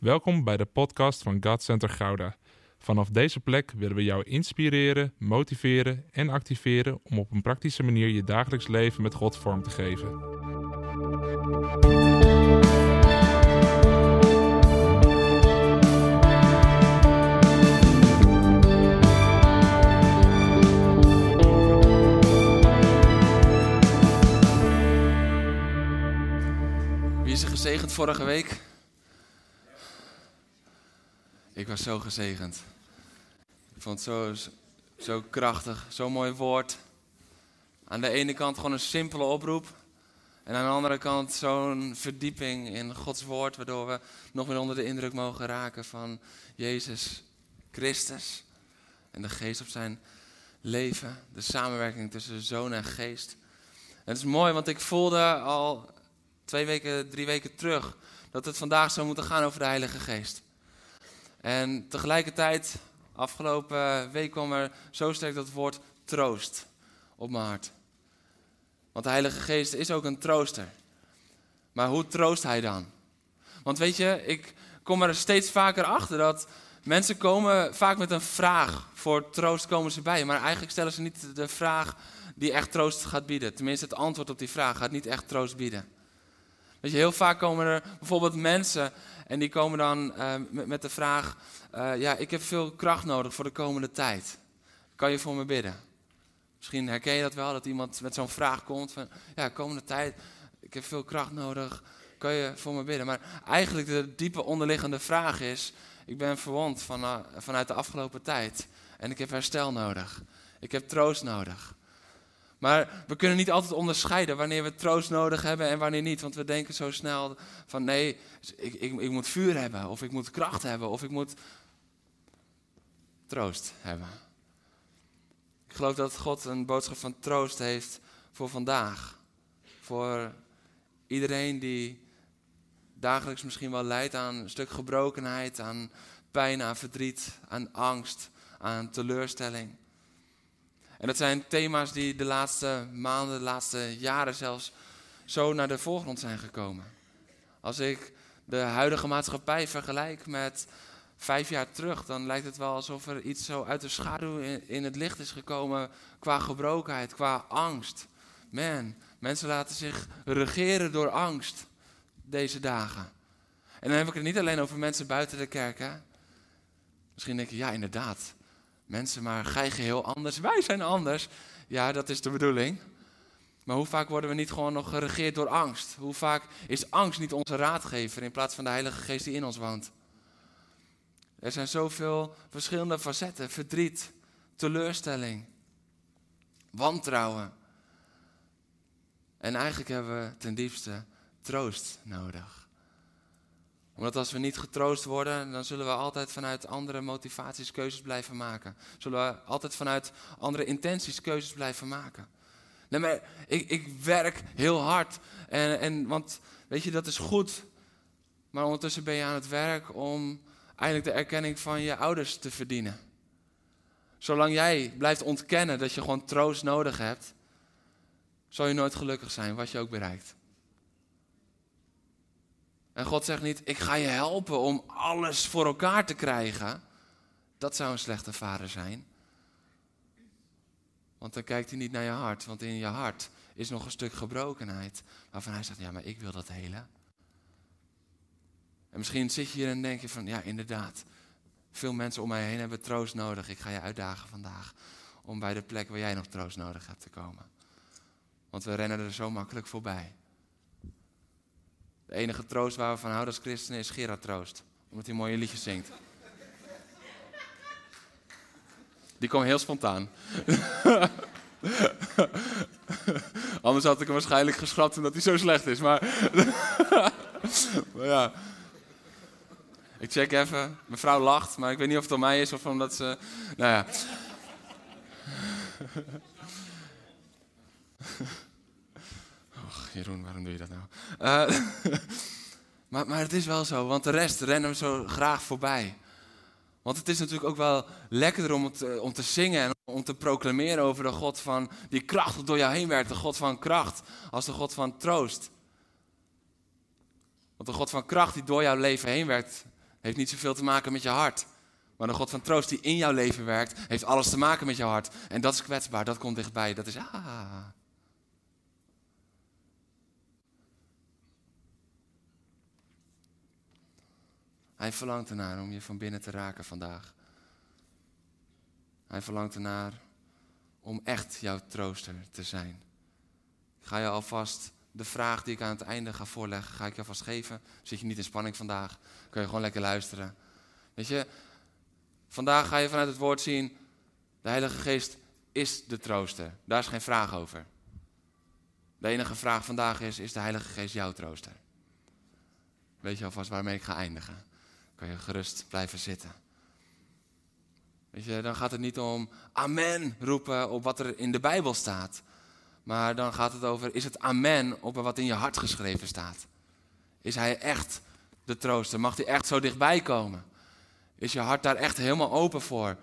Welkom bij de podcast van God Center Gouda. Vanaf deze plek willen we jou inspireren, motiveren en activeren om op een praktische manier je dagelijks leven met God vorm te geven. Wie is er gezegend vorige week? Ik was zo gezegend. Ik vond het zo, zo krachtig, zo'n mooi woord. Aan de ene kant gewoon een simpele oproep. En aan de andere kant zo'n verdieping in Gods woord, waardoor we nog meer onder de indruk mogen raken van Jezus Christus. En de geest op zijn leven, de samenwerking tussen zoon en geest. En het is mooi, want ik voelde al twee weken, drie weken terug dat het vandaag zou moeten gaan over de Heilige Geest. En tegelijkertijd, afgelopen week kwam er zo sterk dat woord troost op mijn hart. Want de Heilige Geest is ook een trooster. Maar hoe troost hij dan? Want weet je, ik kom er steeds vaker achter dat mensen komen vaak met een vraag. Voor troost komen ze bij, maar eigenlijk stellen ze niet de vraag die echt troost gaat bieden. Tenminste, het antwoord op die vraag gaat niet echt troost bieden. Weet je, heel vaak komen er bijvoorbeeld mensen en die komen dan uh, met, de vraag: uh, Ja, ik heb veel kracht nodig voor de komende tijd. Kan je voor me bidden? Misschien herken je dat wel, dat iemand met zo'n vraag komt: van ja, komende tijd, ik heb veel kracht nodig. Kan je voor me bidden? Maar eigenlijk de diepe onderliggende vraag is: Ik ben verwond van, uh, vanuit de afgelopen tijd en ik heb herstel nodig. Ik heb troost nodig. Maar we kunnen niet altijd onderscheiden wanneer we troost nodig hebben en wanneer niet. Want we denken zo snel van nee, ik, ik, ik moet vuur hebben, of ik moet kracht hebben, of ik moet troost hebben. Ik geloof dat God een boodschap van troost heeft voor vandaag. Voor iedereen die dagelijks misschien wel lijdt aan een stuk gebrokenheid, aan pijn, aan verdriet, aan angst, aan teleurstelling. En dat zijn thema's die de laatste maanden, de laatste jaren zelfs zo naar de voorgrond zijn gekomen. Als ik de huidige maatschappij vergelijk met vijf jaar terug, dan lijkt het wel alsof er iets zo uit de schaduw in, het licht is gekomen qua gebrokenheid, qua angst. Man, mensen laten zich regeren door angst deze dagen. En dan heb ik het niet alleen over mensen buiten de kerk. Hè? Misschien denk je, ja inderdaad, Mensen, maar gij geheel anders. Wij zijn anders. Ja, dat is de bedoeling. Maar hoe vaak worden we niet gewoon nog geregeerd door angst? Hoe vaak is angst niet onze raadgever in plaats van de Heilige Geest die in ons woont? Er zijn zoveel verschillende facetten: verdriet, teleurstelling, wantrouwen. En eigenlijk hebben we ten diepste troost nodig omdat als we niet getroost worden, dan zullen we altijd vanuit andere motivaties keuzes blijven maken. Zullen we altijd vanuit andere intenties keuzes blijven maken. Nee, maar ik, ik werk heel hard. En, en, want weet je, dat is goed. Maar ondertussen ben je aan het werk om eigenlijk de erkenning van je ouders te verdienen. Zolang jij blijft ontkennen dat je gewoon troost nodig hebt, zal je nooit gelukkig zijn, wat je ook bereikt. En God zegt niet, ik ga je helpen om alles voor elkaar te krijgen. Dat zou een slechte vader zijn. Want dan kijkt hij niet naar je hart, want in je hart is nog een stuk gebrokenheid. Waarvan hij zegt, ja, maar ik wil dat helen. En misschien zit je hier en denk je van, ja, inderdaad. Veel mensen om mij heen hebben troost nodig. Ik ga je uitdagen vandaag om bij de plek waar jij nog troost nodig hebt te komen. Want we rennen er zo makkelijk voorbij. De enige troost waar we van houden als christenen is Gerard Troost. Omdat hij mooie liedjes zingt. Die kwam heel spontaan. Anders had ik hem waarschijnlijk geschrapt omdat hij zo slecht is. Maar, ja. Ik check even. Mevrouw lacht, maar ik weet niet of het om mij is of omdat ze. Nou ja. Jeroen, waarom doe je dat nou? Uh, maar, maar het is wel zo, want de rest rennen we zo graag voorbij. Want het is natuurlijk ook wel lekkerder om, te, om te zingen en om te proclameren over de God van die kracht door jou heen werkt. De God van kracht als de God van troost. Want de God van kracht die door jouw leven heen werkt, heeft niet zoveel te maken met je hart. Maar de God van troost die in jouw leven werkt, heeft alles te maken met je hart. En dat is kwetsbaar, dat komt dichtbij. Dat is ah. Hij verlangt ernaar om je van binnen te raken vandaag. Hij verlangt ernaar om echt jouw trooster te zijn. Ik ga je alvast de vraag die ik aan het einde ga voorleggen, ga ik je alvast geven. Zit je niet in spanning vandaag, kun je gewoon lekker luisteren. Weet je, vandaag ga je vanuit het woord zien, de Heilige Geest is de trooster. Daar is geen vraag over. De enige vraag vandaag is, is de Heilige Geest jouw trooster? Weet je alvast waarmee ik ga eindigen? Kan je gerust blijven zitten. Weet je, dan gaat het niet om amen roepen op wat er in de Bijbel staat. Maar dan gaat het over, is het amen op wat in je hart geschreven staat? Is hij echt de trooster? Mag hij echt zo dichtbij komen? Is je hart daar echt helemaal open voor?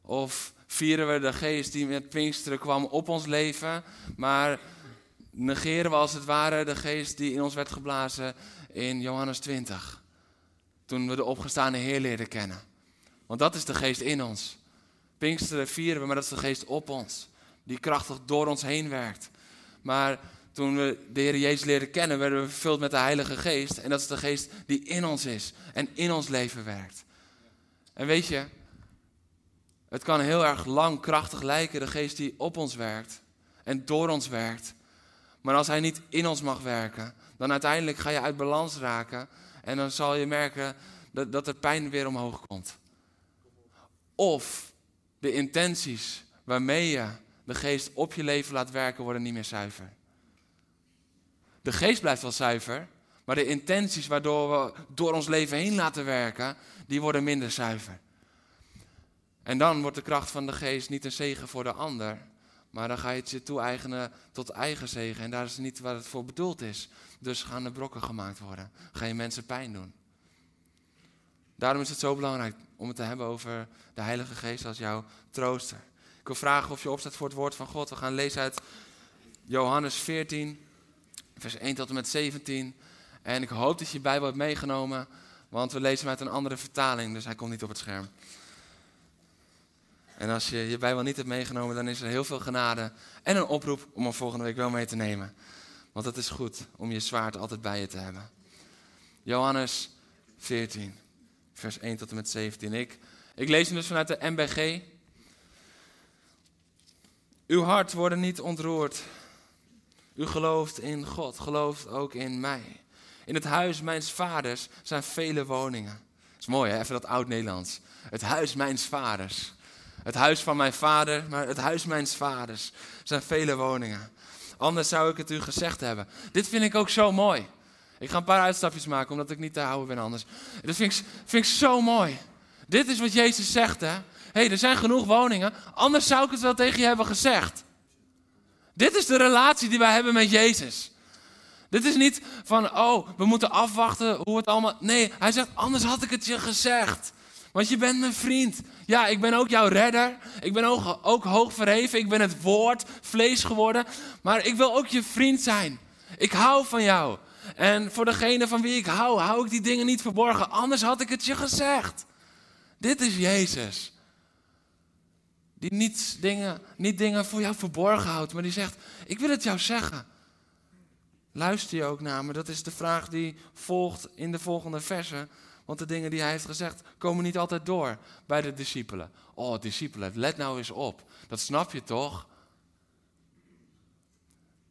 Of vieren we de geest die met Pinksteren kwam op ons leven, maar negeren we als het ware de geest die in ons werd geblazen in Johannes 20? Toen we de opgestane Heer leerden kennen. Want dat is de geest in ons. Pinksteren vieren we, maar dat is de geest op ons. Die krachtig door ons heen werkt. Maar toen we de Heer Jezus leerden kennen, werden we vervuld met de Heilige Geest. En dat is de geest die in ons is en in ons leven werkt. En weet je, het kan heel erg lang krachtig lijken, de geest die op ons werkt en door ons werkt. Maar als hij niet in ons mag werken, dan uiteindelijk ga je uit balans raken. En dan zal je merken dat, dat er pijn weer omhoog komt. Of de intenties waarmee je de geest op je leven laat werken, worden niet meer zuiver. De geest blijft wel zuiver, maar de intenties waardoor we door ons leven heen laten werken, die worden minder zuiver. En dan wordt de kracht van de geest niet een zegen voor de ander, maar dan ga je het je toe-eigenen tot eigen zegen. En daar is niet waar het voor bedoeld is. Dus gaan er brokken gemaakt worden. Ga je mensen pijn doen. Daarom is het zo belangrijk om het te hebben over de Heilige Geest als jouw trooster. Ik wil vragen of je opstaat voor het woord van God. We gaan lezen uit Johannes 14, vers 1 tot en met 17. En ik hoop dat je je Bijbel hebt meegenomen, want we lezen hem uit een andere vertaling, dus hij komt niet op het scherm. En als je je Bijbel niet hebt meegenomen, dan is er heel veel genade en een oproep om hem volgende week wel mee te nemen. Want het is goed om je zwaard altijd bij je te hebben. Johannes 14 vers 1 tot en met 17. Ik, ik lees hem dus vanuit de MBG. Uw hart wordt niet ontroerd. U gelooft in God, gelooft ook in mij. In het huis mijns vaders zijn vele woningen. Dat is mooi, hè? even dat oud-Nederlands. Het huis mijns vaders. Het huis van mijn vader, maar het huis mijns vaders zijn vele woningen. Anders zou ik het u gezegd hebben. Dit vind ik ook zo mooi. Ik ga een paar uitstapjes maken, omdat ik niet te houden ben anders. Dat vind ik, vind ik zo mooi. Dit is wat Jezus zegt, hè. hey, er zijn genoeg woningen, anders zou ik het wel tegen je hebben gezegd. Dit is de relatie die wij hebben met Jezus. Dit is niet van, oh, we moeten afwachten hoe het allemaal... Nee, hij zegt, anders had ik het je gezegd. Want je bent mijn vriend. Ja, ik ben ook jouw redder. Ik ben ook, ook hoog verheven. Ik ben het woord, vlees geworden. Maar ik wil ook je vriend zijn. Ik hou van jou. En voor degene van wie ik hou, hou ik die dingen niet verborgen. Anders had ik het je gezegd. Dit is Jezus. Die niet dingen, niet dingen voor jou verborgen houdt, maar die zegt: Ik wil het jou zeggen. Luister je ook naar me? Dat is de vraag die volgt in de volgende versen. Want de dingen die hij heeft gezegd komen niet altijd door bij de discipelen. Oh, discipelen, let nou eens op. Dat snap je toch?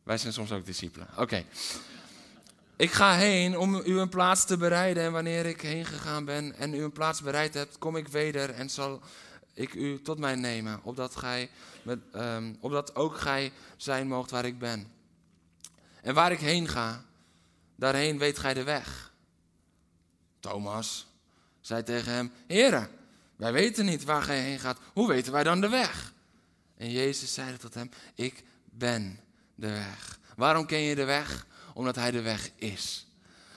Wij zijn soms ook discipelen. Oké. Ik ga heen om u een plaats te bereiden. En wanneer ik heen gegaan ben en u een plaats bereid hebt, kom ik weder en zal ik u tot mij nemen. Opdat, gij met, um, opdat ook gij zijn moogt waar ik ben. En waar ik heen ga, daarheen weet gij de weg. Thomas zei tegen hem: Heere, wij weten niet waar gij heen gaat. Hoe weten wij dan de weg? En Jezus zei tot hem: Ik ben de weg. Waarom ken je de weg? Omdat Hij de weg is.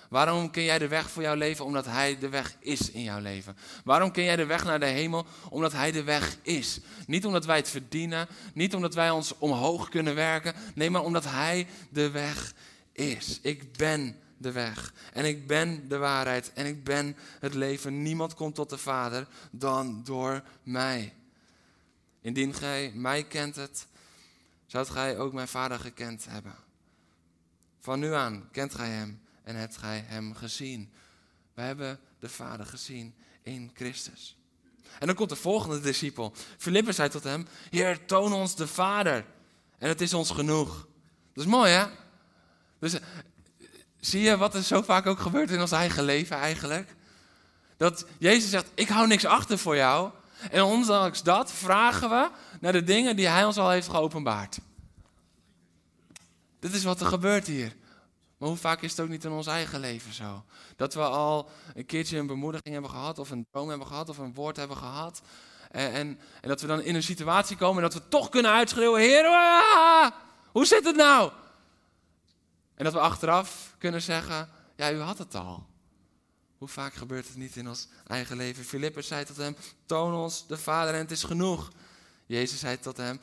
Waarom ken jij de weg voor jouw leven? Omdat Hij de weg is in jouw leven. Waarom ken jij de weg naar de hemel? Omdat Hij de weg is. Niet omdat wij het verdienen, niet omdat wij ons omhoog kunnen werken. Nee, maar omdat Hij de weg is. Ik ben de weg. En ik ben de waarheid. En ik ben het leven. Niemand komt tot de Vader dan door mij. Indien gij mij kent het, zoudt gij ook mijn Vader gekend hebben. Van nu aan kent gij hem en hebt gij hem gezien. We hebben de Vader gezien in Christus. En dan komt de volgende discipel. Filippus zei tot hem: Heer, toon ons de Vader. En het is ons genoeg. Dat is mooi, hè? Dus zie je wat er zo vaak ook gebeurt in ons eigen leven eigenlijk? Dat Jezus zegt: Ik hou niks achter voor jou. En ondanks dat vragen we naar de dingen die Hij ons al heeft geopenbaard. Dit is wat er gebeurt hier. Maar hoe vaak is het ook niet in ons eigen leven zo? Dat we al een keertje een bemoediging hebben gehad, of een droom hebben gehad, of een woord hebben gehad. En, en, dat we dan in een situatie komen en dat we toch kunnen uitschreeuwen: Heer, ah, hoe zit het nou? En dat we achteraf kunnen zeggen: Ja, u had het al. Hoe vaak gebeurt het niet in ons eigen leven? Filippus zei tot hem: Toon ons de Vader en het is genoeg. Jezus zei tot hem: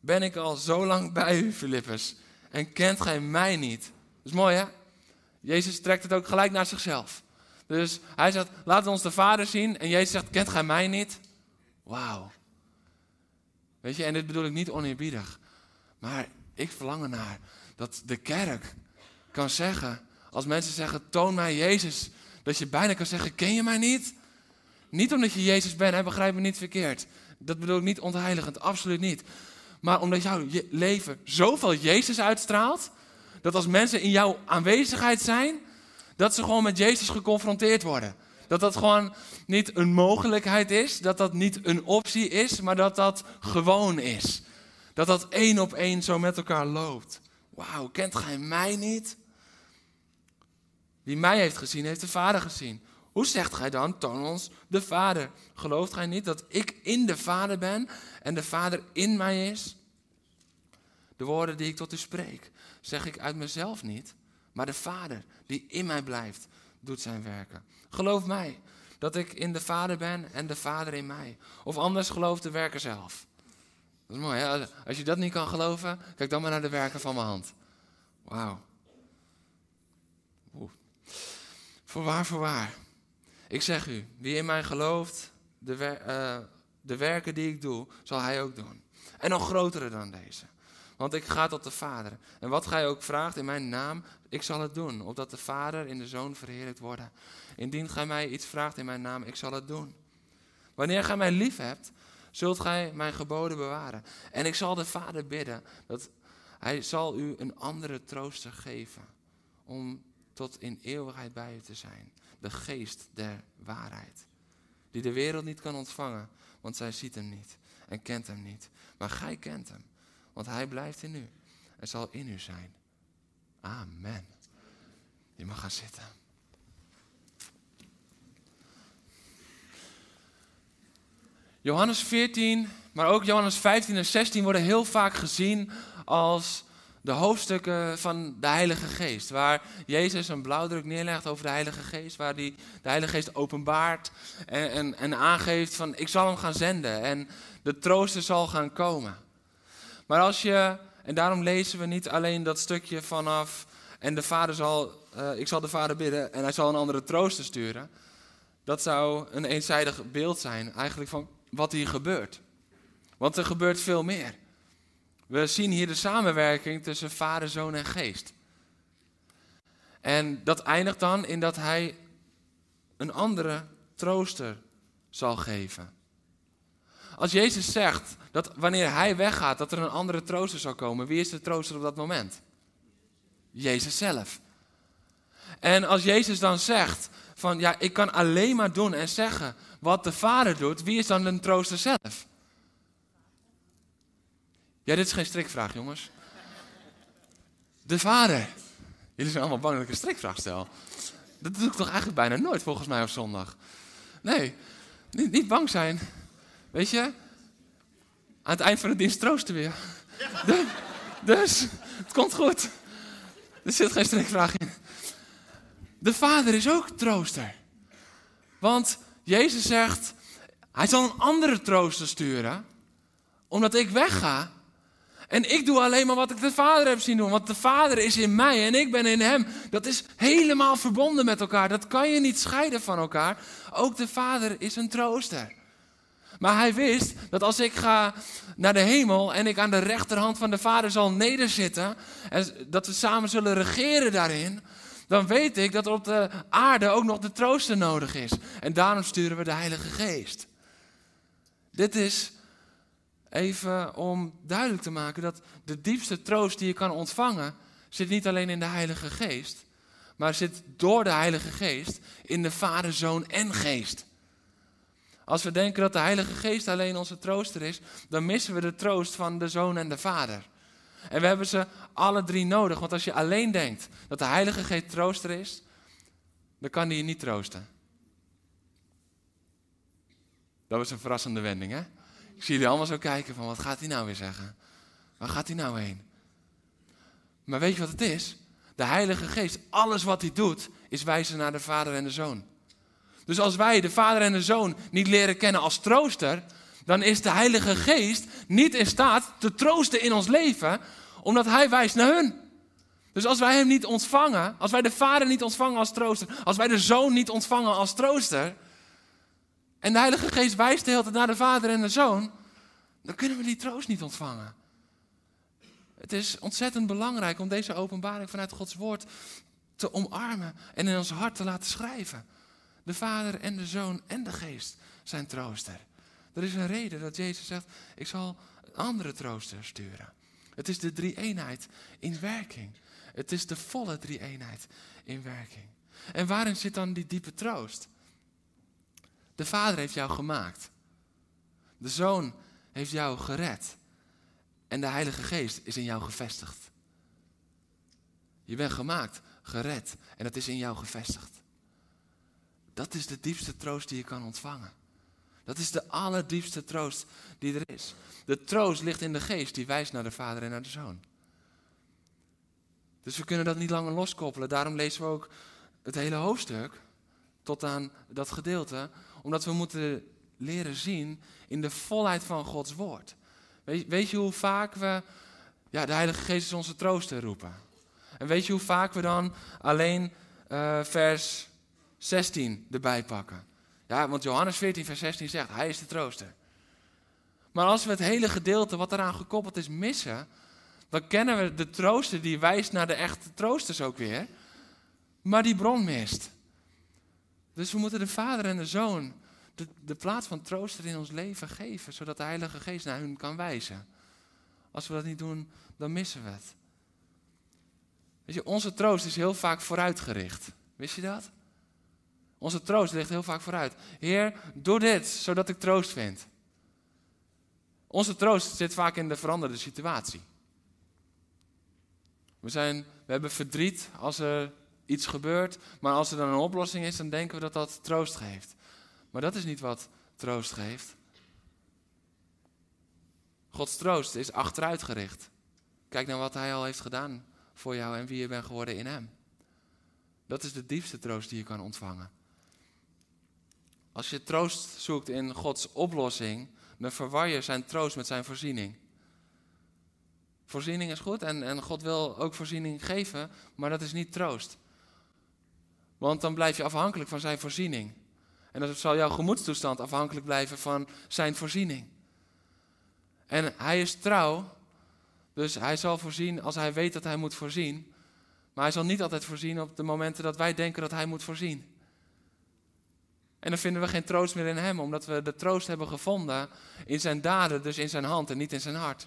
Ben ik al zo lang bij u, Filippus, en kent gij mij niet? Dat is mooi, hè? Jezus trekt het ook gelijk naar zichzelf. Dus hij zegt: Laat ons de Vader zien. En Jezus zegt: Kent gij mij niet? Wauw. Weet je, en dit bedoel ik niet oneerbiedig. Maar ik verlang ernaar dat de kerk kan zeggen, als mensen zeggen, toon mij Jezus, dat je bijna kan zeggen, ken je mij niet? Niet omdat je Jezus bent, hè, begrijp me niet verkeerd. Dat bedoel ik niet ontheiligend, absoluut niet. Maar omdat jouw leven zoveel Jezus uitstraalt, dat als mensen in jouw aanwezigheid zijn, dat ze gewoon met Jezus geconfronteerd worden. Dat dat gewoon niet een mogelijkheid is, dat dat niet een optie is, maar dat dat gewoon is. Dat dat één op één zo met elkaar loopt. Wauw, kent gij mij niet? Wie mij heeft gezien, heeft de Vader gezien. Hoe zegt gij dan, toon ons de Vader? Gelooft gij niet dat ik in de Vader ben en de Vader in mij is? De woorden die ik tot u spreek, zeg ik uit mezelf niet, maar de Vader die in mij blijft, doet zijn werken. Geloof mij dat ik in de Vader ben en de Vader in mij. Of anders geloof de werker zelf. Dat is mooi? Als je dat niet kan geloven, kijk dan maar naar de werken van mijn hand. Wauw. Voorwaar, voorwaar. Ik zeg u, wie in mij gelooft, de, uh, de werken die ik doe, zal hij ook doen. En nog grotere dan deze. Want ik ga tot de Vader. En wat gij ook vraagt in mijn naam, ik zal het doen. Opdat de Vader in de Zoon verheerlijkt worden. Indien gij mij iets vraagt in mijn naam, ik zal het doen. Wanneer gij mij lief hebt, zult gij mijn geboden bewaren. En ik zal de Vader bidden dat hij zal u een andere trooster geven. Om tot in eeuwigheid bij u te zijn. De geest der waarheid. Die de wereld niet kan ontvangen, want zij ziet hem niet en kent hem niet. Maar gij kent hem, want hij blijft in u en zal in u zijn. Amen. Je mag gaan zitten. Johannes 14, maar ook Johannes 15 en 16 worden heel vaak gezien als de hoofdstukken van de Heilige Geest. Waar Jezus een blauwdruk neerlegt over de Heilige Geest. Waar hij de Heilige Geest openbaart en, en, en aangeeft van ik zal hem gaan zenden. En de trooster zal gaan komen. Maar als je, en daarom lezen we niet alleen dat stukje vanaf en de vader zal, uh, ik zal de vader bidden en hij zal een andere trooster sturen. Dat zou een eenzijdig beeld zijn eigenlijk van wat hier gebeurt. Want er gebeurt veel meer. We zien hier de samenwerking tussen Vader, Zoon en Geest. En dat eindigt dan in dat hij een andere trooster zal geven. Als Jezus zegt dat wanneer hij weggaat, dat er een andere trooster zal komen, wie is de trooster op dat moment? Jezus zelf. En als Jezus dan zegt van ja, ik kan alleen maar doen en zeggen wat de Vader doet, wie is dan de trooster zelf? Ja, dit is geen strikvraag, jongens. De vader. Jullie zijn allemaal bang dat ik een strikvraag stel. Dat doe ik toch eigenlijk bijna nooit, volgens mij, op zondag. Nee, niet, niet bang zijn. Weet je, aan het eind van de dienst troosten weer. dus, het komt goed. Er zit geen strikvraag in. De vader is ook trooster. Want Jezus zegt, hij zal een andere trooster sturen, omdat ik wegga En ik doe alleen maar wat ik de Vader heb zien doen. Want de Vader is in mij en ik ben in Hem. Dat is helemaal verbonden met elkaar. Dat kan je niet scheiden van elkaar. Ook de Vader is een trooster. Maar hij wist dat als ik ga naar de hemel en ik aan de rechterhand van de Vader zal nederzitten. En dat we samen zullen regeren daarin. Dan weet ik dat op de aarde ook nog de trooster nodig is. En daarom sturen we de Heilige Geest. Dit is even om duidelijk te maken dat de diepste troost die je kan ontvangen, zit niet alleen in de Heilige Geest, maar zit door de Heilige Geest in de Vader, Zoon en Geest. Als we denken dat de Heilige Geest alleen onze trooster is, dan missen we de troost van de Zoon en de Vader. En we hebben ze alle drie nodig, want als je alleen denkt dat de Heilige Geest trooster is, dan kan die je niet troosten. Dat was een verrassende wending, hè? Ik zie jullie allemaal zo kijken van, wat gaat hij nou weer zeggen? Waar gaat hij nou heen? Maar weet je wat het is? De Heilige Geest, alles wat hij doet, is wijzen naar de Vader en de Zoon. Dus als wij de Vader en de Zoon niet leren kennen als trooster, dan is de Heilige Geest niet in staat te troosten in ons leven, omdat Hij wijst naar hun. Dus als wij Hem niet ontvangen, als wij de Vader niet ontvangen als trooster, als wij de Zoon niet ontvangen als trooster, en de Heilige Geest wijst de hele tijd naar de Vader en de Zoon, dan kunnen we die troost niet ontvangen. Het is ontzettend belangrijk om deze openbaring vanuit Gods Woord te omarmen en in ons hart te laten schrijven. De Vader en de Zoon en de Geest zijn trooster. Er is een reden dat Jezus zegt, ik zal een andere trooster sturen. Het is de drie-eenheid in werking. Het is de volle drie-eenheid in werking. En waarin zit dan die diepe troost? De Vader heeft jou gemaakt. De Zoon heeft jou gered. En de Heilige Geest is in jou gevestigd. Je bent gemaakt, gered en dat is in jou gevestigd. Dat is de diepste troost die je kan ontvangen. Dat is de allerdiepste troost die er is. De troost ligt in de geest die wijst naar de Vader en naar de Zoon. Dus we kunnen dat niet langer loskoppelen. Daarom lezen we ook het hele hoofdstuk tot aan dat gedeelte. Omdat we moeten leren zien in de volheid van Gods woord. Weet, weet je hoe vaak we ja, de Heilige Geest is onze trooster roepen? En weet je hoe vaak we dan alleen uh, vers 16 erbij pakken? Ja, want Johannes 14, vers 16 zegt, hij is de trooster. Maar als we het hele gedeelte wat eraan gekoppeld is missen, dan kennen we de trooster die wijst naar de echte troosters ook weer, maar die bron mist. Dus we moeten de Vader en de Zoon de, de plaats van trooster in ons leven geven, zodat de Heilige Geest naar hun kan wijzen. Als we dat niet doen, dan missen we het. Weet je, onze troost is heel vaak vooruitgericht. Wist je dat? Onze troost ligt heel vaak vooruit. Heer, doe dit, zodat ik troost vind. Onze troost zit vaak in de veranderde situatie. We, zijn, we hebben verdriet als er iets gebeurt, maar als er dan een oplossing is, dan denken we dat dat troost geeft. Maar dat is niet wat troost geeft. Gods troost is achteruitgericht. Kijk naar wat Hij al heeft gedaan voor jou en wie je bent geworden in Hem. Dat is de diepste troost die je kan ontvangen. Als je troost zoekt in Gods oplossing, dan verwar je zijn troost met zijn voorziening. Voorziening is goed en, en God wil ook voorziening geven, maar dat is niet troost. Want dan blijf je afhankelijk van zijn voorziening. En dan zal jouw gemoedstoestand afhankelijk blijven van zijn voorziening. En hij is trouw, dus hij zal voorzien als hij weet dat hij moet voorzien. Maar hij zal niet altijd voorzien op de momenten dat wij denken dat hij moet voorzien. En dan vinden we geen troost meer in hem, omdat we de troost hebben gevonden in zijn daden, dus in zijn hand en niet in zijn hart.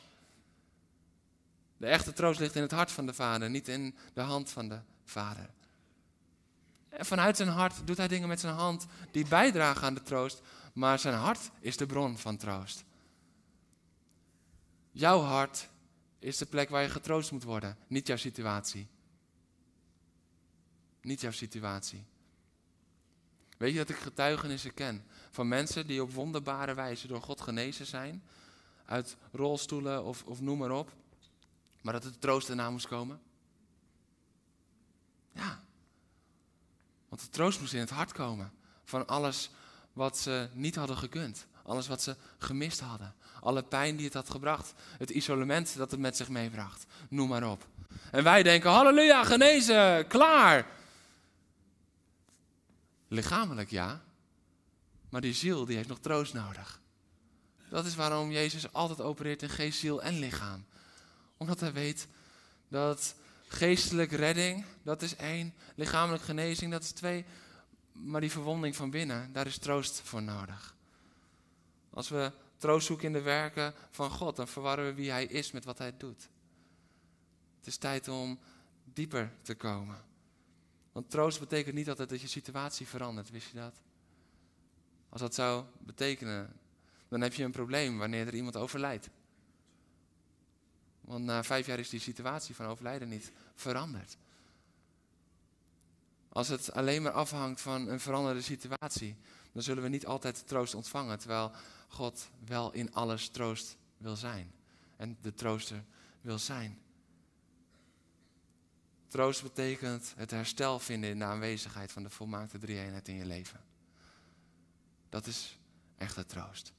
De echte troost ligt in het hart van de Vader, niet in de hand van de Vader. En vanuit zijn hart doet hij dingen met zijn hand die bijdragen aan de troost, maar zijn hart is de bron van troost. Jouw hart is de plek waar je getroost moet worden, niet jouw situatie. Niet jouw situatie. Weet je dat ik getuigenissen ken van mensen die op wonderbare wijze door God genezen zijn, uit rolstoelen of, of noem maar op, maar dat het troost erna moest komen? Ja, want de troost moest in het hart komen van alles wat ze niet hadden gekund. Alles wat ze gemist hadden. Alle pijn die het had gebracht. Het isolement dat het met zich meebracht. Noem maar op. En wij denken, halleluja, genezen, klaar. Lichamelijk ja, maar die ziel die heeft nog troost nodig. Dat is waarom Jezus altijd opereert in geest, ziel en lichaam. Omdat hij weet dat geestelijk redding, dat is één. Lichamelijk genezing, dat is twee. Maar die verwonding van binnen, daar is troost voor nodig. Als we troost zoeken in de werken van God, dan verwarren we wie Hij is met wat Hij doet. Het is tijd om dieper te komen. Want troost betekent niet altijd dat je situatie verandert, wist je dat? Als dat zou betekenen, dan heb je een probleem wanneer er iemand overlijdt. Want na vijf jaar is die situatie van overlijden niet veranderd. Als het alleen maar afhangt van een veranderde situatie, dan zullen we niet altijd troost ontvangen, terwijl God wel in alles troost wil zijn en de trooster wil zijn. Troost betekent het herstel vinden in de aanwezigheid van de volmaakte drie-eenheid in je leven. Dat is echte troost.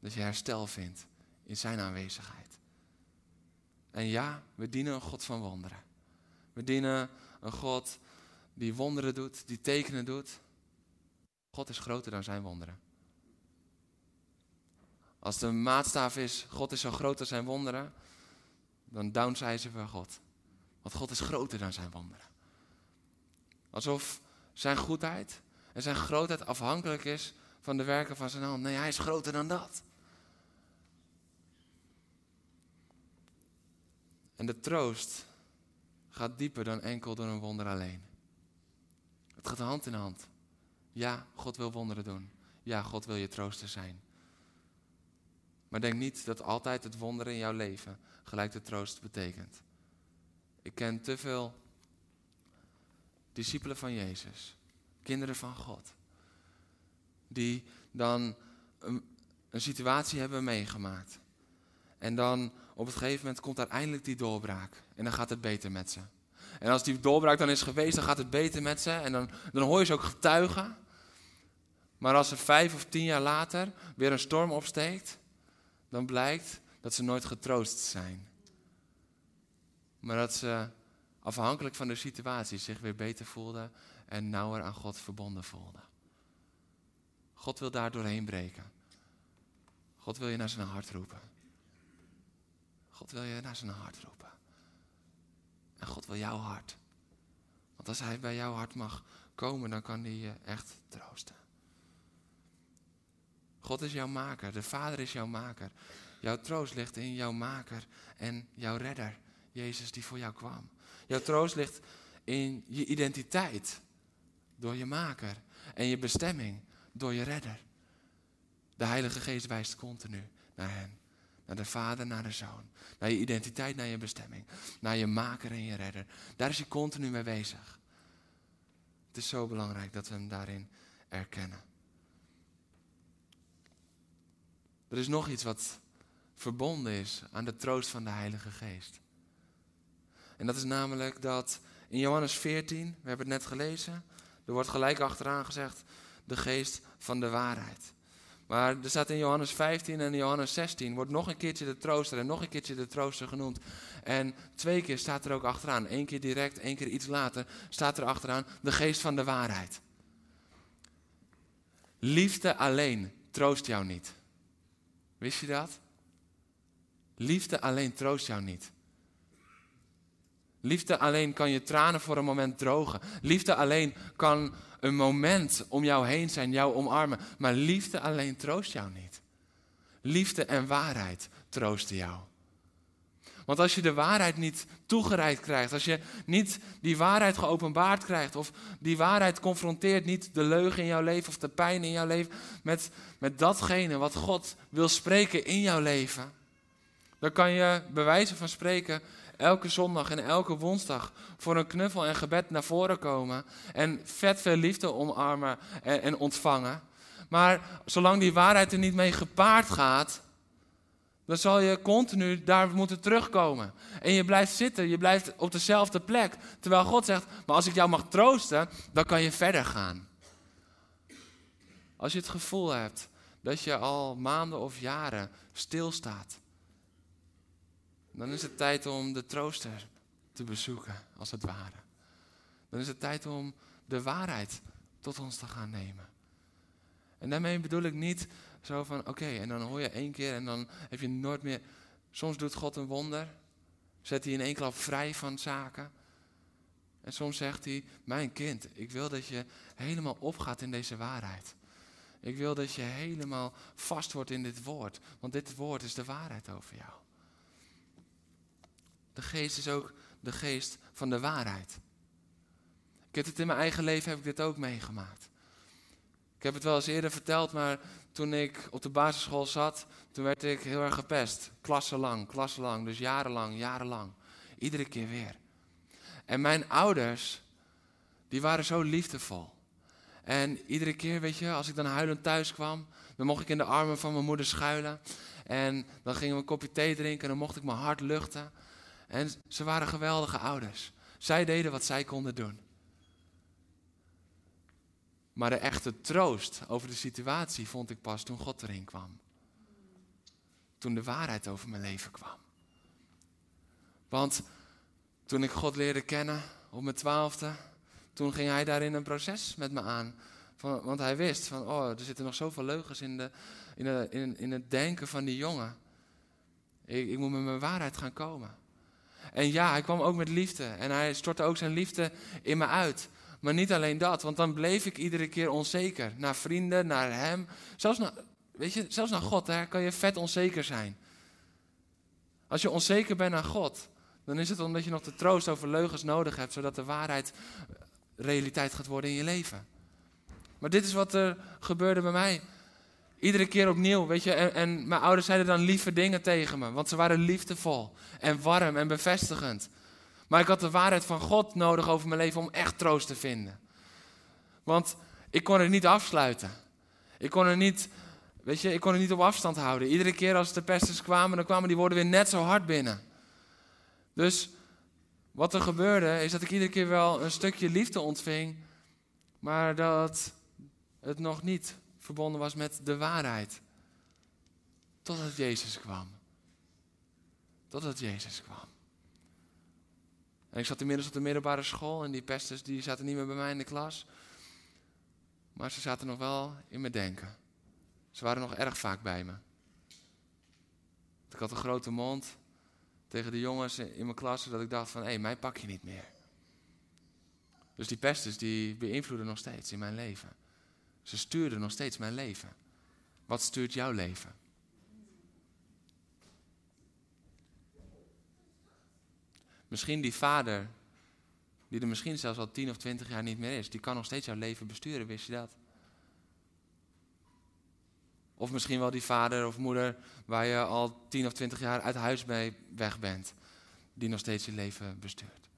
Dat je herstel vindt in zijn aanwezigheid. En ja, we dienen een God van wonderen. We dienen een God die wonderen doet, die tekenen doet. God is groter dan zijn wonderen. Als de maatstaaf is, God is zo groot als zijn wonderen, dan downsizen we God. Want God is groter dan zijn wonderen. Alsof zijn goedheid en zijn grootheid afhankelijk is van de werken van zijn hand. Nee, hij is groter dan dat. En de troost gaat dieper dan enkel door een wonder alleen. Het gaat hand in hand. Ja, God wil wonderen doen. Ja, God wil je trooster zijn. Maar denk niet dat altijd het wonderen in jouw leven gelijk de troost betekent. Ik ken te veel discipelen van Jezus, kinderen van God, die dan een, een situatie hebben meegemaakt. En dan op het gegeven moment komt uiteindelijk die doorbraak. En dan gaat het beter met ze. En als die doorbraak dan is geweest, dan gaat het beter met ze. En dan, dan hoor je ze ook getuigen. Maar als er vijf of tien jaar later weer een storm opsteekt, dan blijkt dat ze nooit getroost zijn. Maar dat ze afhankelijk van de situatie zich weer beter voelden en nauwer aan God verbonden voelden. God wil daar doorheen breken. God wil je naar zijn hart roepen. God wil je naar zijn hart roepen. En God wil jouw hart. Want als hij bij jouw hart mag komen, dan kan hij je echt troosten. God is jouw maker, de Vader is jouw maker. Jouw troost ligt in jouw maker en jouw redder, Jezus die voor jou kwam. Jouw troost ligt in je identiteit door je maker en je bestemming door je redder. De Heilige Geest wijst continu naar hen. Naar de Vader, naar de Zoon. Naar je identiteit, naar je bestemming. Naar je maker en je redder. Daar is hij continu mee bezig. Het is zo belangrijk dat we hem daarin erkennen. Er is nog iets wat verbonden is aan de troost van de Heilige Geest. En dat is namelijk dat in Johannes 14, we hebben het net gelezen, er wordt gelijk achteraan gezegd, de geest van de waarheid. Maar er staat in Johannes 15 en Johannes 16, wordt nog een keertje de trooster en nog een keertje de trooster genoemd. En twee keer staat er ook achteraan, één keer direct, één keer iets later, staat er achteraan de geest van de waarheid. Liefde alleen troost jou niet. Wist je dat? Liefde alleen troost jou niet. Liefde alleen kan je tranen voor een moment drogen. Liefde alleen kan een moment om jou heen zijn, jou omarmen. Maar liefde alleen troost jou niet. Liefde en waarheid troosten jou. Want als je de waarheid niet toegereikt krijgt, als je niet die waarheid geopenbaard krijgt, of die waarheid confronteert niet de leugen in jouw leven of de pijn in jouw leven met, met datgene wat God wil spreken in jouw leven, dan kan je bij wijze van spreken elke zondag en elke woensdag voor een knuffel en gebed naar voren komen. En vet veel liefde omarmen en, en ontvangen. Maar zolang die waarheid er niet mee gepaard gaat, dan zal je continu daar moeten terugkomen. En je blijft zitten, je blijft op dezelfde plek. Terwijl God zegt, maar als ik jou mag troosten, dan kan je verder gaan. Als je het gevoel hebt dat je al maanden of jaren stilstaat, dan is het tijd om de trooster te bezoeken, als het ware. Dan is het tijd om de waarheid tot ons te gaan nemen. En daarmee bedoel ik niet zo van, oké, en dan hoor je één keer en dan heb je nooit meer... Soms doet God een wonder, zet hij in één klap vrij van zaken. En soms zegt hij, mijn kind, ik wil dat je helemaal opgaat in deze waarheid. Ik wil dat je helemaal vast wordt in dit woord, want dit woord is de waarheid over jou. De geest is ook de geest van de waarheid. Ik heb het in mijn eigen leven heb ik dit ook meegemaakt. Ik heb het wel eens eerder verteld, maar toen ik op de basisschool zat, toen werd ik heel erg gepest. Klassenlang, klassenlang, dus jarenlang, jarenlang. Iedere keer weer. En mijn ouders, die waren zo liefdevol. En iedere keer, weet je, als ik dan huilend thuis kwam, dan mocht ik in de armen van mijn moeder schuilen. En dan gingen we een kopje thee drinken en dan mocht ik mijn hart luchten. En ze waren geweldige ouders. Zij deden wat zij konden doen. Maar de echte troost over de situatie vond ik pas toen God erin kwam. Toen de waarheid over mijn leven kwam. Want toen ik God leerde kennen op mijn twaalfde, toen ging hij daarin een proces met me aan. Want hij wist van, oh, er zitten nog zoveel leugens in, de, in, de, in, in het denken van die jongen. Ik, ik moet met mijn waarheid gaan komen. En ja, hij kwam ook met liefde. En hij stortte ook zijn liefde in me uit. Maar niet alleen dat, want dan bleef ik iedere keer onzeker. Naar vrienden, naar hem. Zelfs naar, weet je, zelfs naar God hè, kan je vet onzeker zijn. Als je onzeker bent naar God, dan is het omdat je nog de troost over leugens nodig hebt, zodat de waarheid realiteit gaat worden in je leven. Maar dit is wat er gebeurde bij mij. Iedere keer opnieuw, weet je. En, mijn ouders zeiden dan lieve dingen tegen me. Want ze waren liefdevol en warm en bevestigend. Maar ik had de waarheid van God nodig over mijn leven om echt troost te vinden. Want ik kon het niet afsluiten. Ik kon het niet, weet je, ik kon het niet op afstand houden. Iedere keer als de pesters kwamen, dan kwamen die woorden weer net zo hard binnen. Dus wat er gebeurde, is dat ik iedere keer wel een stukje liefde ontving. Maar dat het nog niet verbonden was met de waarheid. Totdat Jezus kwam. Totdat Jezus kwam. En ik zat inmiddels op de middelbare school en die pesters die zaten niet meer bij mij in de klas. Maar ze zaten nog wel in mijn denken. Ze waren nog erg vaak bij me. Ik had een grote mond tegen de jongens in mijn klas, dat ik dacht van, hé, mij pak je niet meer. Dus die pesters die beïnvloeden nog steeds in mijn leven. Ze stuurden nog steeds mijn leven. Wat stuurt jouw leven? Misschien die vader, die er misschien zelfs al 10 of 20 jaar niet meer is, die kan nog steeds jouw leven besturen, wist je dat? Of misschien wel die vader of moeder waar je al 10 of 20 jaar uit huis mee weg bent, die nog steeds je leven bestuurt.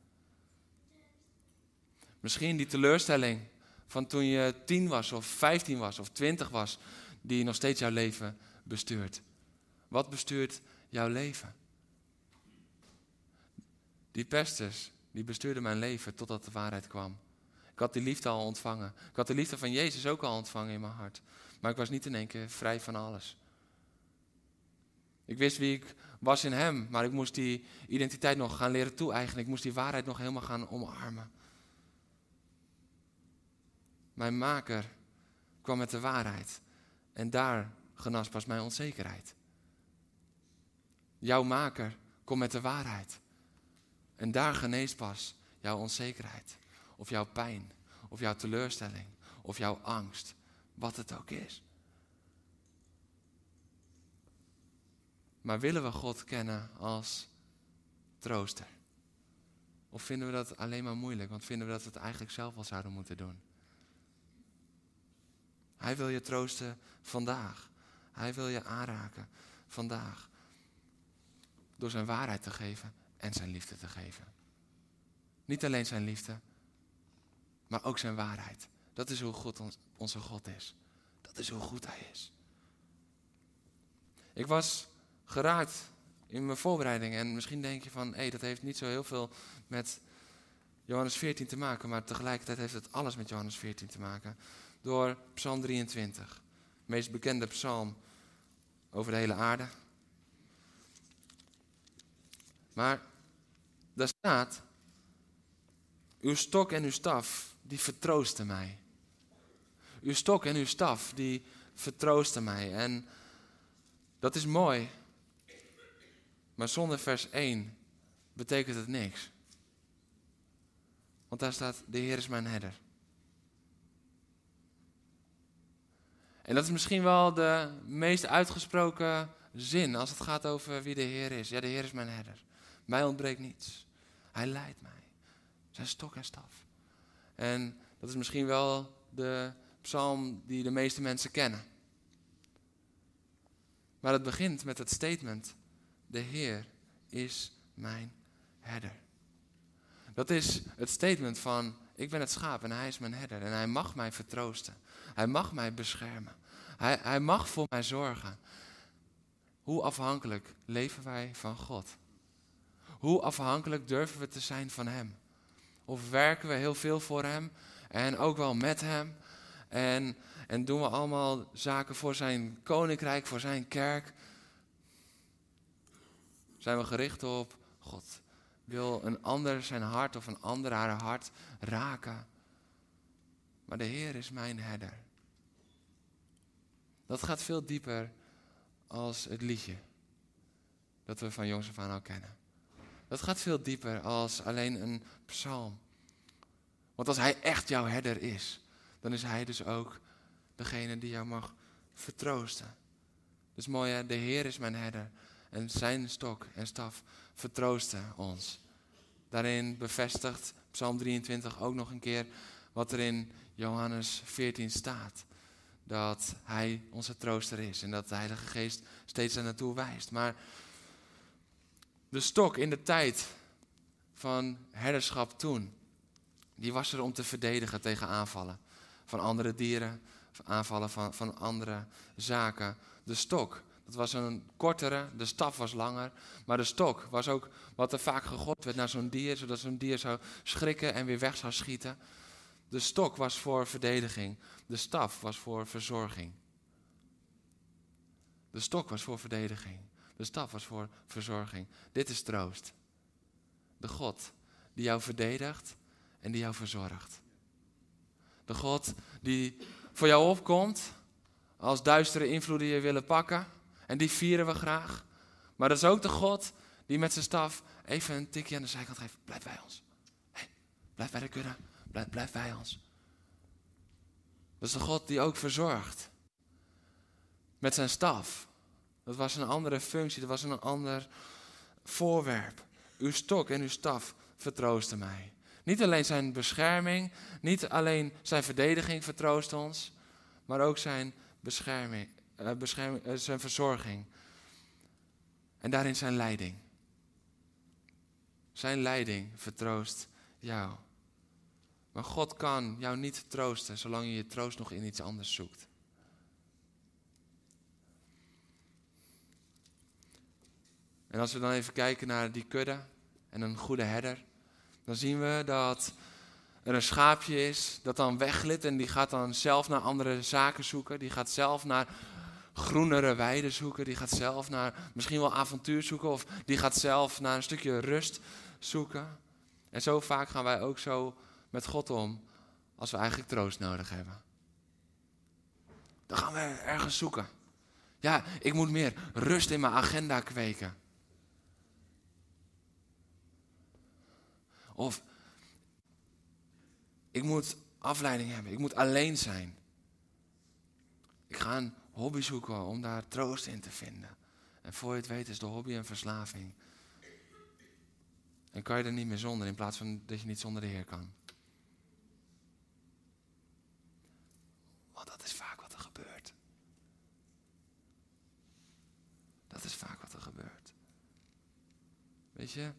Misschien die teleurstelling van toen je 10 was of 15 was of 20 was, die nog steeds jouw leven bestuurt. Wat bestuurt jouw leven? Die pesters, die bestuurden mijn leven totdat de waarheid kwam. Ik had die liefde al ontvangen. Ik had de liefde van Jezus ook al ontvangen in mijn hart. Maar ik was niet in één keer vrij van alles. Ik wist wie ik was in Hem, maar ik moest die identiteit nog gaan leren toe-eigenen. Ik moest die waarheid nog helemaal gaan omarmen. Mijn maker kwam met de waarheid. En daar genas pas mijn onzekerheid. Jouw maker komt met de waarheid. En daar geneest pas jouw onzekerheid. Of jouw pijn. Of jouw teleurstelling. Of jouw angst. Wat het ook is. Maar willen we God kennen als trooster? Of vinden we dat alleen maar moeilijk? Want vinden we dat we het eigenlijk zelf al zouden moeten doen? Hij wil je troosten vandaag. Hij wil je aanraken vandaag. Door zijn waarheid te geven en zijn liefde te geven. Niet alleen zijn liefde, maar ook zijn waarheid. Dat is hoe God onze God is. Dat is hoe goed hij is. Ik was geraakt in mijn voorbereiding en misschien denk je van, hé, hey, dat heeft niet zo heel veel met Johannes 14 te maken, maar tegelijkertijd heeft het alles met Johannes 14 te maken. Door Psalm 23. De meest bekende psalm over de hele aarde. Maar daar staat, uw stok en uw staf, die vertroosten mij. Uw stok en uw staf, die vertroosten mij. En dat is mooi. Maar zonder vers 1 betekent het niks. Want daar staat, de Heer is mijn herder. En dat is misschien wel de meest uitgesproken zin als het gaat over wie de Heer is. Ja, de Heer is mijn herder. Mij ontbreekt niets. Hij leidt mij. Zijn stok en staf. En dat is misschien wel de psalm die de meeste mensen kennen. Maar het begint met het statement: De Heer is mijn herder. Dat is het statement van: Ik ben het schaap en hij is mijn herder. En hij mag mij vertroosten. Hij mag mij beschermen. Hij, hij mag voor mij zorgen. Hoe afhankelijk leven wij van God? Hoe afhankelijk durven we te zijn van Hem? Of werken we heel veel voor Hem en ook wel met Hem? En, en doen we allemaal zaken voor Zijn koninkrijk, voor Zijn kerk? Zijn we gericht op God? Wil een ander zijn hart of een ander haar hart raken? Maar de Heer is mijn herder. Dat gaat veel dieper als het liedje dat we van jongs af aan al kennen. Dat gaat veel dieper als alleen een psalm. Want als hij echt jouw herder is, dan is hij dus ook degene die jou mag vertroosten. Dus mooi de Heer is mijn herder en zijn stok en staf vertroosten ons. Daarin bevestigt Psalm 23 ook nog een keer wat er in Johannes 14 staat dat Hij onze trooster is en dat de Heilige Geest steeds er naartoe wijst. Maar de stok in de tijd van herderschap toen, die was er om te verdedigen tegen aanvallen van andere dieren, aanvallen van, van andere zaken. De stok, dat was een kortere, de staf was langer, maar de stok was ook wat er vaak gegooid werd naar zo'n dier, zodat zo'n dier zou schrikken en weer weg zou schieten. De stok was voor verdediging. De staf was voor verzorging. De stok was voor verdediging. De staf was voor verzorging. Dit is troost. De God die jou verdedigt en die jou verzorgt. De God die voor jou opkomt als duistere invloeden je willen pakken. En die vieren we graag. Maar dat is ook de God die met zijn staf even een tikje aan de zijkant geeft. Blijf bij ons. Blijf bij de kudde. Blijf, blijf bij ons. Dat is de God die ook verzorgt. Met zijn staf. Dat was een andere functie, dat was een ander voorwerp. Uw stok en uw staf vertroosten mij. Niet alleen zijn bescherming, niet alleen zijn verdediging vertroost ons, maar ook zijn bescherming, bescherming uh, zijn verzorging. En daarin zijn leiding. Zijn leiding vertroost jou. Maar God kan jou niet troosten zolang je je troost nog in iets anders zoekt. En als we dan even kijken naar die kudde en een goede herder, dan zien we dat er een schaapje is dat dan wegglidt en die gaat dan zelf naar andere zaken zoeken. Die gaat zelf naar groenere weiden zoeken. Die gaat zelf naar misschien wel avontuur zoeken of die gaat zelf naar een stukje rust zoeken. En zo vaak gaan wij ook zo met God om als we eigenlijk troost nodig hebben? Dan gaan we ergens zoeken. Ja, ik moet meer rust in mijn agenda kweken. Of ik moet afleiding hebben. Ik moet alleen zijn. Ik ga een hobby zoeken om daar troost in te vinden. En voor je het weet is de hobby een verslaving. En kan je er niet meer zonder in plaats van dat je niet zonder de Heer kan. dat is vaak wat er gebeurt. Dat is vaak wat er gebeurt. Weet je,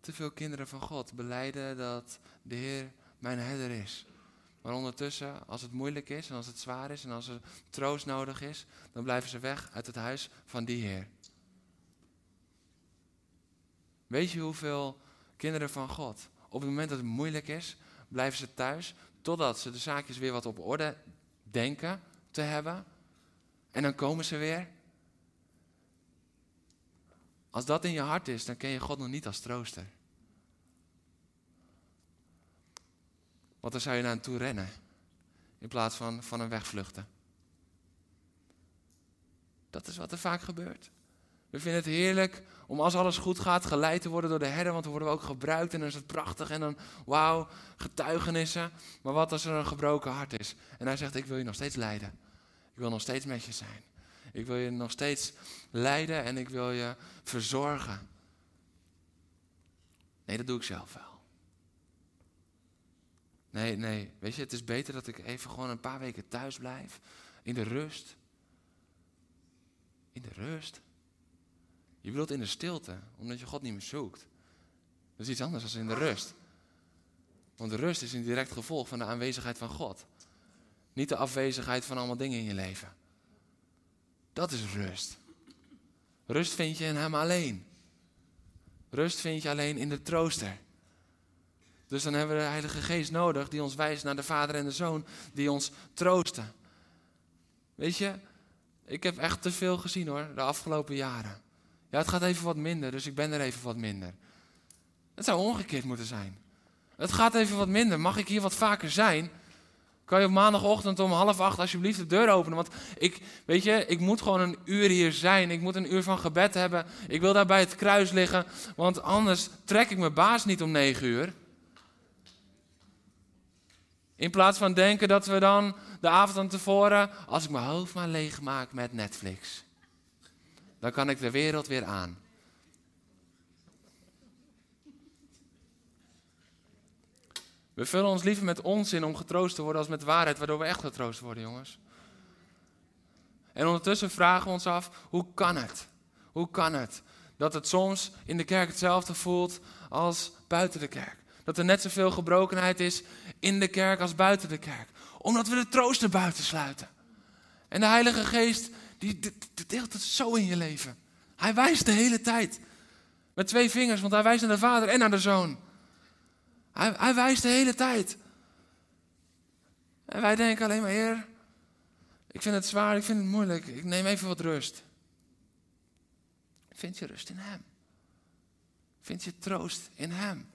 te veel kinderen van God beleiden dat de Heer mijn herder is. Maar ondertussen, als het moeilijk is en als het zwaar is en als er troost nodig is, dan blijven ze weg uit het huis van die Heer. Weet je hoeveel kinderen van God op het moment dat het moeilijk is, blijven ze thuis Totdat ze de zaakjes weer wat op orde denken te hebben. En dan komen ze weer. Als dat in je hart is, dan ken je God nog niet als trooster. Want dan zou je naar hem toe rennen. In plaats van van een wegvluchten. Dat is wat er vaak gebeurt. We vinden het heerlijk om als alles goed gaat geleid te worden door de herder, want dan worden we ook gebruikt en dan is het prachtig en dan, wauw, getuigenissen. Maar wat als er een gebroken hart is? En hij zegt, ik wil je nog steeds leiden. Ik wil nog steeds met je zijn. Ik wil je nog steeds leiden en ik wil je verzorgen. Nee, dat doe ik zelf wel. Nee, nee, weet je, het is beter dat ik even gewoon een paar weken thuis blijf. In de rust. In de rust. Je wilt in de stilte, omdat je God niet meer zoekt. Dat is iets anders dan in de rust. Want de rust is een direct gevolg van de aanwezigheid van God. Niet de afwezigheid van allemaal dingen in je leven. Dat is rust. Rust vind je in Hem alleen. Rust vind je alleen in de trooster. Dus dan hebben we de Heilige Geest nodig die ons wijst naar de Vader en de Zoon, die ons troosten. Weet je, ik heb echt te veel gezien hoor, de afgelopen jaren. Ja, het gaat even wat minder, dus ik ben er even wat minder. Het zou omgekeerd moeten zijn. Het gaat even wat minder. Mag ik hier wat vaker zijn? Kan je op maandagochtend om half acht alsjeblieft de deur openen? Want ik, weet je, ik moet gewoon een uur hier zijn. Ik moet een uur van gebed hebben. Ik wil daar bij het kruis liggen, want anders trek ik mijn baas niet om negen uur. In plaats van denken dat we dan de avond van tevoren, als ik mijn hoofd maar leeg maak met Netflix, dan kan ik de wereld weer aan. We vullen ons liever met onzin om getroost te worden als met waarheid, waardoor we echt getroost worden, jongens. En ondertussen vragen we ons af, hoe kan het? Hoe kan het dat het soms in de kerk hetzelfde voelt als buiten de kerk? Dat er net zoveel gebrokenheid is in de kerk als buiten de kerk. Omdat we de trooster buiten sluiten. En de Heilige Geest, die, deelt het zo in je leven. Hij wijst de hele tijd. Met twee vingers, want hij wijst naar de Vader en naar de Zoon. Hij, wijst de hele tijd. En wij denken alleen maar, Heer, ik vind het zwaar, ik vind het moeilijk. Ik neem even wat rust. Vind je rust in Hem? Vind je troost in Hem?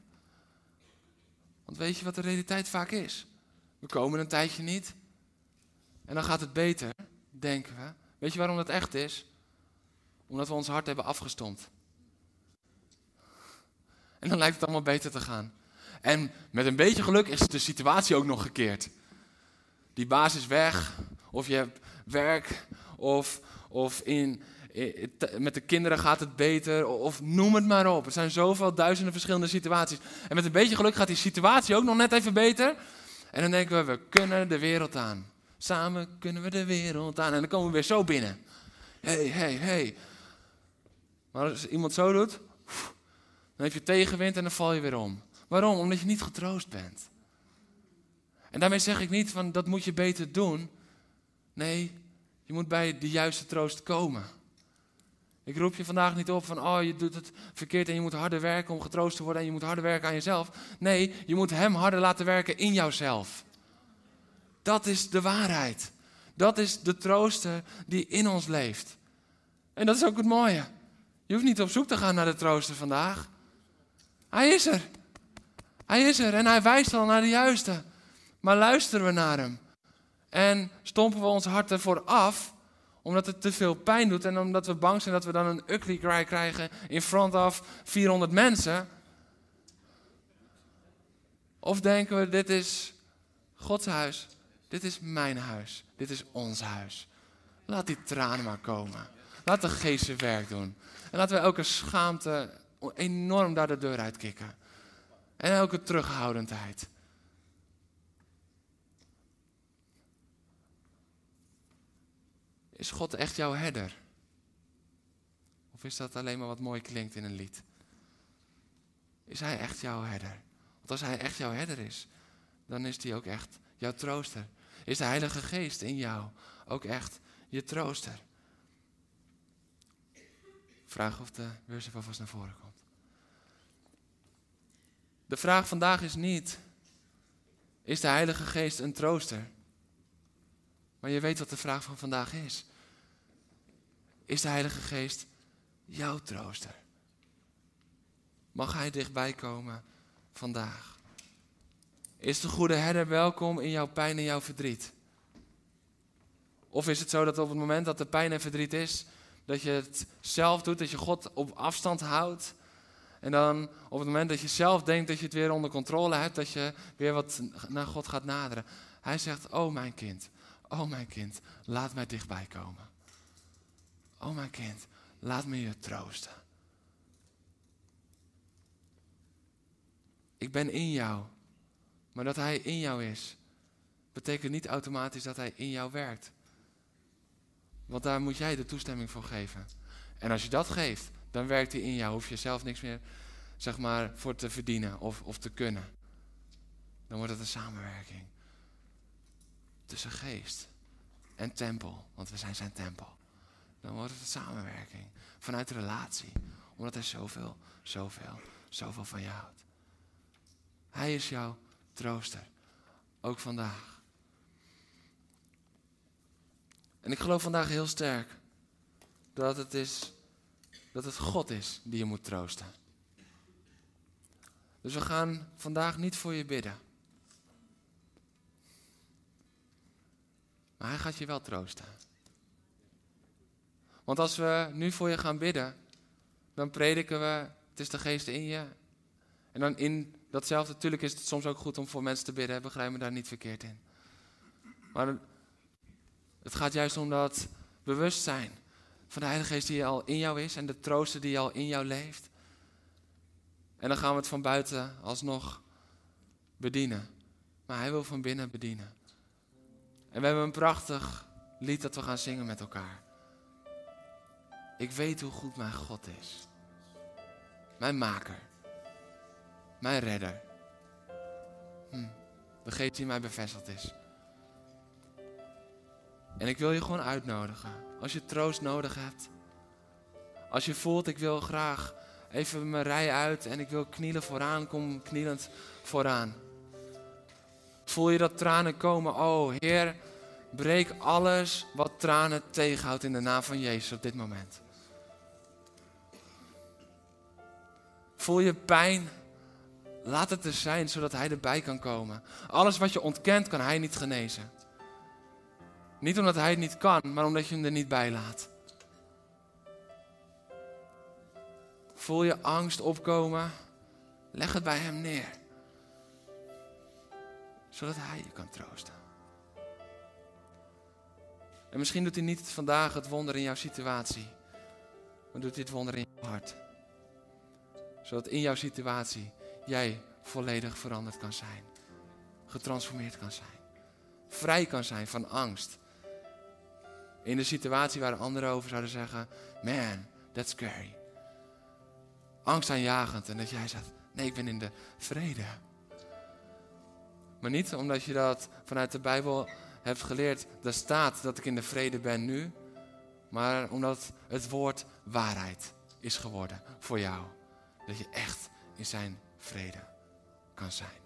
Want weet je wat de realiteit vaak is? We komen een tijdje niet. En dan gaat het beter, denken we. Weet je waarom dat echt is? Omdat we ons hart hebben afgestompt. En dan lijkt het allemaal beter te gaan. En met een beetje geluk is de situatie ook nog gekeerd. Die baas is weg, of je hebt werk, of, of in, met de kinderen gaat het beter, of noem het maar op. Er zijn zoveel duizenden verschillende situaties. En met een beetje geluk gaat die situatie ook nog net even beter. En dan denken we, we kunnen de wereld aan. Samen kunnen we de wereld aan. En dan komen we weer zo binnen. Hé, hé, hé. Maar als iemand zo doet, dan heb je tegenwind en dan val je weer om. Waarom? Omdat je niet getroost bent. En daarmee zeg ik niet van dat moet je beter doen. Nee, je moet bij de juiste troost komen. Ik roep je vandaag niet op van, oh, je doet het verkeerd en je moet harder werken om getroost te worden en je moet harder werken aan jezelf. Nee, je moet Hem harder laten werken in jouzelf. Dat is de waarheid. Dat is de trooster die in ons leeft. En dat is ook het mooie. Je hoeft niet op zoek te gaan naar de trooster vandaag. Hij is er. Hij is er en hij wijst al naar de juiste. Maar luisteren we naar hem? En stompen we ons hart ervoor af omdat het te veel pijn doet en omdat we bang zijn dat we dan een ugly cry krijgen in front of 400 mensen? Of denken we, dit is Gods huis, dit is mijn huis, dit is ons huis. Laat die tranen maar komen. Laat de geest zijn werk doen. En laten we elke schaamte enorm daar de deur uitkikken. En elke terughoudendheid. Is God echt jouw herder? Of is dat alleen maar wat mooi klinkt in een lied? Is Hij echt jouw herder? Want als Hij echt jouw herder is, dan is Hij ook echt jouw trooster. Is de Heilige Geest in jou ook echt je trooster? Vraag of de worship alvast naar voren komt. De vraag vandaag is niet: Is de Heilige Geest een trooster? Maar je weet wat de vraag van vandaag is. Is de Heilige Geest jouw trooster? Mag Hij dichtbij komen vandaag? Is de goede herder welkom in jouw pijn en jouw verdriet? Of is het zo dat op het moment dat er pijn en verdriet is, dat je het zelf doet, dat je God op afstand houdt? En dan op het moment dat je zelf denkt dat je het weer onder controle hebt, dat je weer wat naar God gaat naderen. Hij zegt, oh mijn kind, oh mijn kind, laat mij dichtbij komen. Oh mijn kind, laat me je troosten. Ik ben in jou. Maar dat Hij in jou is, betekent niet automatisch dat Hij in jou werkt. Want daar moet jij de toestemming voor geven. En als je dat geeft, dan werkt Hij in jou. Hoef je zelf niks meer, zeg maar, voor te verdienen of, of te kunnen. Dan wordt het een samenwerking. Tussen geest en tempel. Want we zijn zijn tempel. Dan wordt het een samenwerking. Vanuit relatie. Omdat hij zoveel, zoveel, zoveel van je houdt. Hij is jouw trooster. Ook vandaag. En ik geloof vandaag heel sterk dat het is dat het God is die je moet troosten. Dus we gaan vandaag niet voor je bidden. Maar hij gaat je wel troosten. Want als we nu voor je gaan bidden, dan prediken we, het is de geest in je. En dan in datzelfde, natuurlijk is het soms ook goed om voor mensen te bidden, begrijp me daar niet verkeerd in. Maar het gaat juist om dat bewustzijn van de Heilige Geest die al in jou is en de trooster die al in jou leeft. En dan gaan we het van buiten alsnog bedienen. Maar Hij wil van binnen bedienen. En we hebben een prachtig lied dat we gaan zingen met elkaar. Ik weet hoe goed mijn God is. Mijn maker. Mijn redder. Hm, de die mij bevestigd is. En ik wil je gewoon uitnodigen. Als je troost nodig hebt. Als je voelt, ik wil graag even mijn rij uit en ik wil knielen vooraan, kom knielend vooraan. Voel je dat tranen komen? Oh Heer, breek alles wat tranen tegenhoudt in de naam van Jezus op dit moment. Voel je pijn? Laat het er zijn, zodat Hij erbij kan komen. Alles wat je ontkent, kan Hij niet genezen. Niet omdat Hij het niet kan, maar omdat je hem er niet bij laat. Voel je angst opkomen? Leg het bij Hem neer. Zodat Hij je kan troosten. En misschien doet Hij niet vandaag het wonder in jouw situatie, maar doet Hij het wonder in je hart. Zodat in jouw situatie jij volledig veranderd kan zijn. Getransformeerd kan zijn. Vrij kan zijn van angst. In de situatie waar anderen over zouden zeggen: Man, that's scary. Angstaanjagend. En dat jij zegt: Nee, ik ben in de vrede. Maar niet omdat je dat vanuit de Bijbel hebt geleerd. Daar staat dat ik in de vrede ben nu. Maar omdat het woord waarheid is geworden voor jou. Dat je echt in zijn vrede kan zijn.